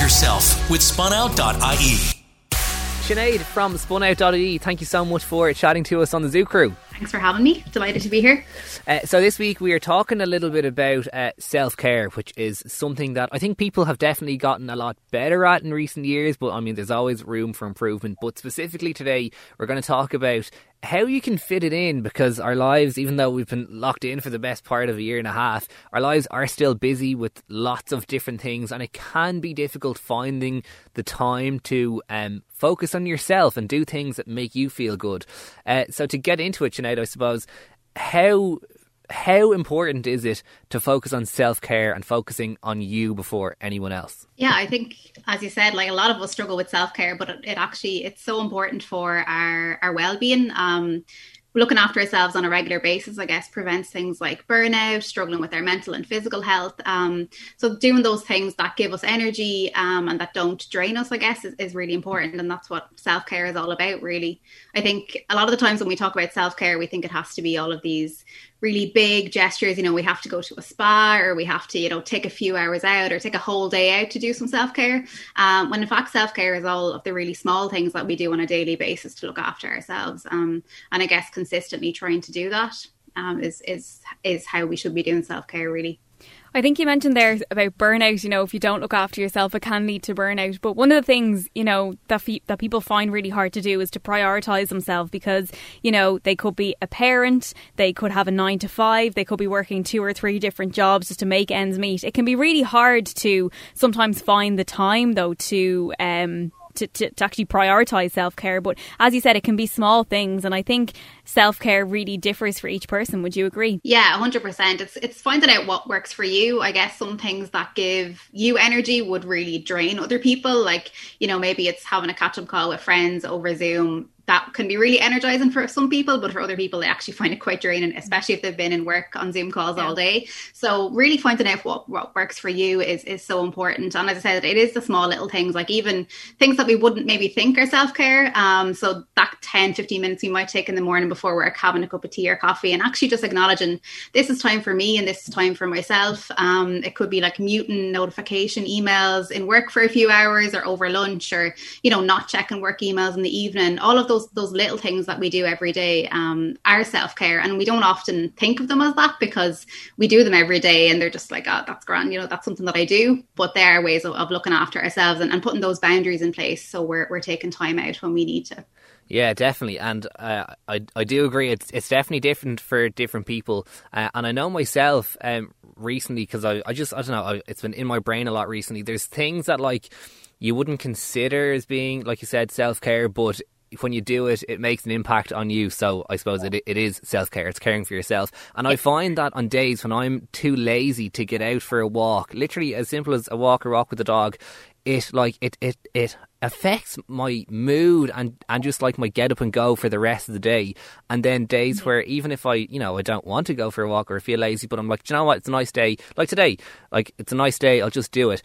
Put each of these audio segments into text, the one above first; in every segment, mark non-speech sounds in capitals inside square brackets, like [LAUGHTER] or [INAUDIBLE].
yourself with spunout.ie. Sinead from spunout.ie, thank you so much for chatting to us on the Zoo Crew. Thanks for having me. Delighted to be here. Uh, so, this week we are talking a little bit about uh, self care, which is something that I think people have definitely gotten a lot better at in recent years, but I mean, there's always room for improvement. But specifically today, we're going to talk about how you can fit it in because our lives, even though we've been locked in for the best part of a year and a half, our lives are still busy with lots of different things, and it can be difficult finding the time to um, focus on yourself and do things that make you feel good. Uh, so, to get into it, Sinead, I suppose, how how important is it to focus on self care and focusing on you before anyone else? Yeah, I think as you said, like a lot of us struggle with self care, but it, it, actually it's so important for our our well being. Um, looking after ourselves on a regular basis, I guess, prevents things like burnout, struggling with our mental and physical health. Um, so doing those things that give us energy um, and that don't drain us, I guess, is, is really important. And that's what self care is all about, really. I think a lot of the times when we talk about self care, we think it has to be all of these really big gestures you know we have to go to a spa or we have to you know take a few hours out or take a whole day out to do some self-care. Um, when in fact self-care is all of the really small things that we do on a daily basis to look after ourselves. Um, and i guess consistently trying to do that um, is is is how we should be doing self-care really I think you mentioned there about burnout. You know, if you don't look after yourself, it can lead to burnout. But one of the things you know that fe- that people find really hard to do is to prioritize themselves because you know they could be a parent, they could have a nine to five, they could be working two or three different jobs just to make ends meet. It can be really hard to sometimes find the time though to um, to, to, to actually prioritize self care. But as you said, it can be small things, and I think self care really differs for each person. Would you agree? Yeah, hundred percent. It's it's finding out what works for you. I guess some things that give you energy would really drain other people. Like you know, maybe it's having a catch up call with friends over Zoom that can be really energizing for some people, but for other people, they actually find it quite draining, especially if they've been in work on Zoom calls yeah. all day. So really finding out what, what works for you is, is so important. And as I said, it is the small little things, like even things that we wouldn't maybe think are self-care. Um, so that 10, 15 minutes you might take in the morning before work, having a cup of tea or coffee and actually just acknowledging this is time for me and this is time for myself. Um, it could be like muting notification emails in work for a few hours or over lunch or, you know, not checking work emails in the evening. All of those those those little things that we do every day um, are self care, and we don't often think of them as that because we do them every day, and they're just like, oh, that's grand, you know, that's something that I do. But there are ways of, of looking after ourselves and, and putting those boundaries in place, so we're we're taking time out when we need to. Yeah, definitely, and uh, I I do agree. It's it's definitely different for different people, uh, and I know myself um, recently because I I just I don't know I, it's been in my brain a lot recently. There's things that like you wouldn't consider as being like you said self care, but when you do it, it makes an impact on you. So I suppose it, it is self care. It's caring for yourself. And I find that on days when I'm too lazy to get out for a walk, literally as simple as a walk or walk with the dog, it like it it it affects my mood and and just like my get up and go for the rest of the day. And then days where even if I you know I don't want to go for a walk or I feel lazy but I'm like you know what? It's a nice day. Like today like it's a nice day. I'll just do it.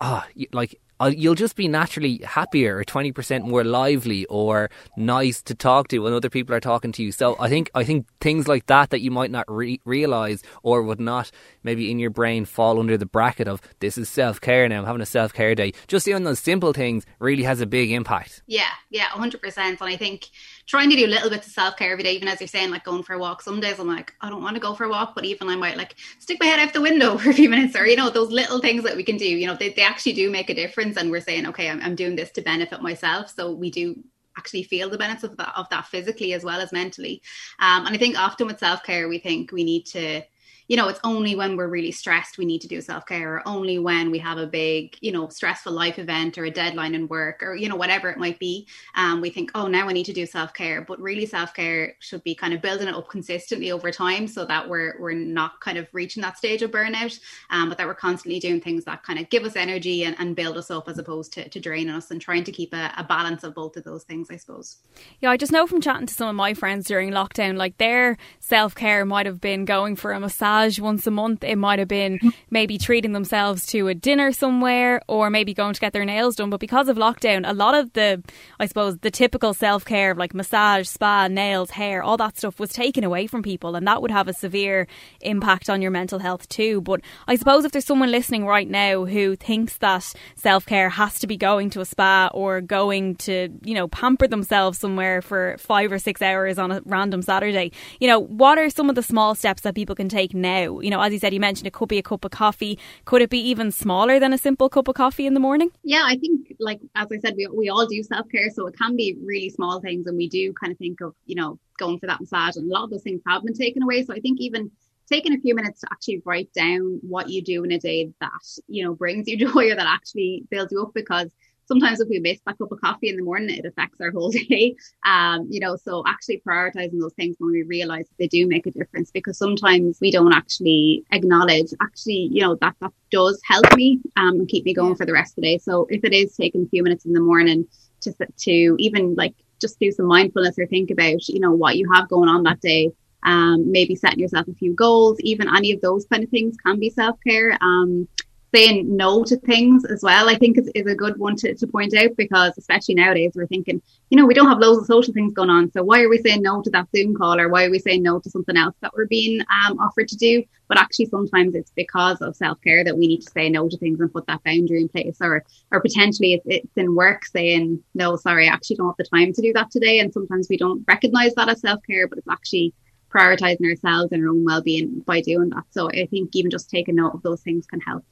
Ah oh, like Uh, you'll just be naturally happier or 20% more lively or nice to talk to when other people are talking to you. So I think I think things like that that you might not re- realize or would not maybe in your brain fall under the bracket of this is self-care now, I'm having a self-care day. Just doing those simple things really has a big impact. Yeah, yeah, 100%. And I think trying to do a little bits of self care every day, even as you're saying, like going for a walk. Some days I'm like, I don't want to go for a walk, but even I might like stick my head out the window [LAUGHS] for a few minutes, or you know, those little things that we can do. You know, they, they actually do make a difference, and we're saying, okay, I'm, I'm doing this to benefit myself. So we do actually feel the benefits of that of that physically as well as mentally. Um, and I think often with self care, we think we need to you know, it's only when we're really stressed we need to do self care, or only when we have a big, you know, stressful life event or a deadline in work, or you know, whatever it might be. Um, we think, oh, now I need to do self care, but really, self care should be kind of building it up consistently over time, so that we're we're not kind of reaching that stage of burnout, um, but that we're constantly doing things that kind of give us energy and, and build us up, as opposed to, to draining us, and trying to keep a, a balance of both of those things, I suppose. Yeah, I just know from chatting to some of my friends during lockdown, like their self care might have been going for a massage massage once a month. It might have been maybe treating themselves to a dinner somewhere or maybe going to get their nails done. But because of lockdown, a lot of the, I suppose, the typical self care of like massage, spa, nails, hair, all that stuff was taken away from people. And that would have a severe impact on your mental health too. But I suppose if there's someone listening right now who thinks that self care has to be going to a spa or going to, you know, pamper themselves somewhere for five or six hours on a random Saturday, you know, what are some of the small steps that people can take now? You know, as you said, you mentioned it could be a cup of coffee. Could it be even smaller than a simple cup of coffee in the morning? Yeah, I think, like, as I said, we, we all do self care. So it can be really small things. And we do kind of think of, you know, going for that massage. And a lot of those things have been taken away. So I think even taking a few minutes to actually write down what you do in a day that, you know, brings you [LAUGHS] joy or that actually builds you up because sometimes if we miss that cup of coffee in the morning, it affects our whole [LAUGHS] day. Um, you know, so actually prioritizing those things when we realize that they do make a difference because sometimes we don't actually acknowledge actually, you know, that that does help me um, and keep me going for the rest of the day. So if it is taking a few minutes in the morning to, to even like just do some mindfulness or think about, you know, what you have going on that day. Um, maybe setting yourself a few goals, even any of those kind of things can be self care. Um, saying no to things as well, I think is, is a good one to, to point out because especially nowadays we're thinking, you know, we don't have loads of social things going on. So why are we saying no to that Zoom call or why are we saying no to something else that we're being um, offered to do? But actually sometimes it's because of self care that we need to say no to things and put that boundary in place or, or potentially it's, it's in work saying, no, sorry, I actually don't have the time to do that today. And sometimes we don't recognize that as self care, but it's actually prioritizing ourselves and our own well-being by doing that. So I think even just taking note of those things can help.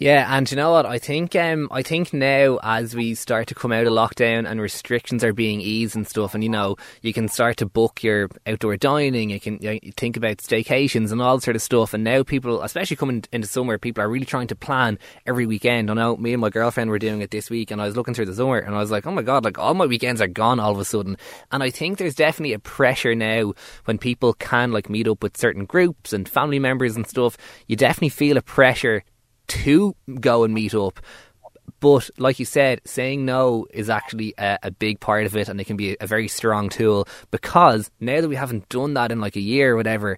Yeah, and you know what? I think um, I think now as we start to come out of lockdown and restrictions are being eased and stuff, and you know you can start to book your outdoor dining, you can you think about staycations and all sort of stuff. And now people, especially coming into summer, people are really trying to plan every weekend. I know me and my girlfriend were doing it this week, and I was looking through the summer, and I was like, oh my god, like all my weekends are gone all of a sudden. And I think there's definitely a pressure now when people can like meet up with certain groups and family members and stuff. You definitely feel a pressure to go and meet up. But like you said, saying no is actually a, a, big part of it, and it can be a, very strong tool because now that we haven't done that in like a year or whatever,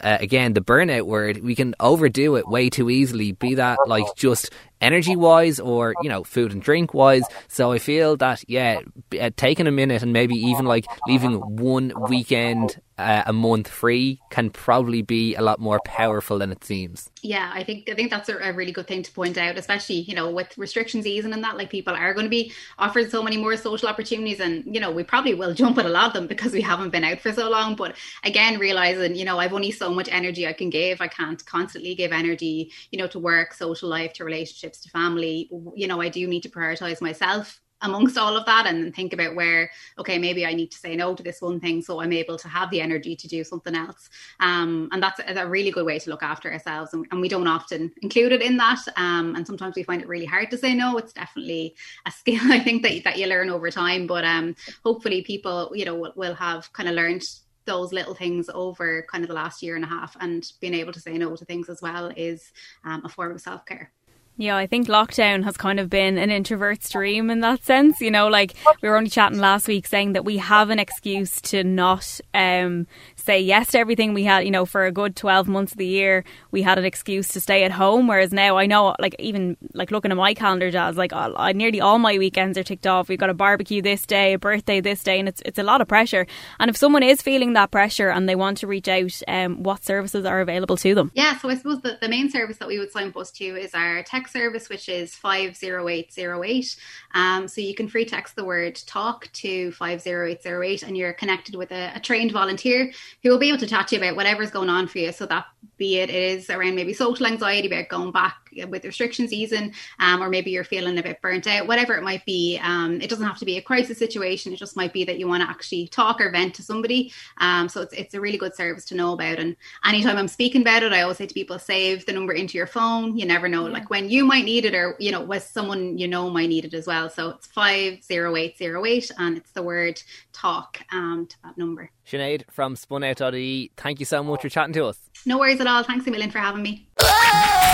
uh, again, the burnout word, we can overdo it way too easily, be that like just energy wise or, you know, food and drink wise. So I feel that, yeah, uh, taking a minute and maybe even like leaving one weekend uh, a month free can probably be a lot more powerful than it seems. Yeah, I think I think that's a, a, really good thing to point out, especially you know with restrictions easing and that, like people are going to be offered so many more social opportunities, and you know we probably will [LAUGHS] jump at a lot of them because we haven't been out for so long. But again, realizing you know I've only so much energy I can give. I can't constantly give energy, you know, to work, social life, to relationships, to family. You know, I do need to prioritize myself amongst all of that and think about where okay maybe i need to say no to this one thing so i'm able to have the energy to do something else. Um, and that's a, really good way to look after ourselves and, and we don't often include it in that. Um, and sometimes we find it really hard to say no. It's definitely a skill [LAUGHS] i think that, that you learn over time. But um, hopefully people you know will, will have kind of learned those little things over kind of the last year and a half and being able to say no to things as well is um, a form of self-care yeah, I think lockdown has kind of been an introvert's dream in that sense. You know, like we were only chatting last week saying that we have an excuse to not um, say yes to everything we had, you know, for a good 12 months of the year, we had an excuse to stay at home. Whereas now I know, like, even like looking at my calendar, Jaz, like, I, nearly all my weekends are ticked off. We've got a barbecue this day, a birthday this day, and it's, it's a lot of pressure. And if someone is feeling that pressure and they want to reach out, um, what services are available to them? Yeah, so I suppose the, the main service that we would signpost to is our service, which is 50808. Um, so you can free text the word talk to 50808 and you're connected with a, a trained volunteer who will be able to chat to you about whatever's going on for you. So that be it, it is around maybe social anxiety about going back with restrictions easing, um, or maybe you're feeling a bit burnt out, whatever it might be. Um, it doesn't have to be a crisis situation. It just might be that you want to actually talk or vent to somebody. Um, so it's, it's a really good service to know about. And anytime I'm speaking about it, I always say to people, save the number into your phone. You never know, like when you might need it or, you know, with someone you know might need it as well. So it's 50808 and it's the word talk um, to that number. Sinead from spunout.ie, thank you so much for chatting to us. No worries at all. Thanks a million for having me.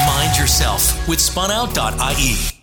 Mind yourself with spunout.ie.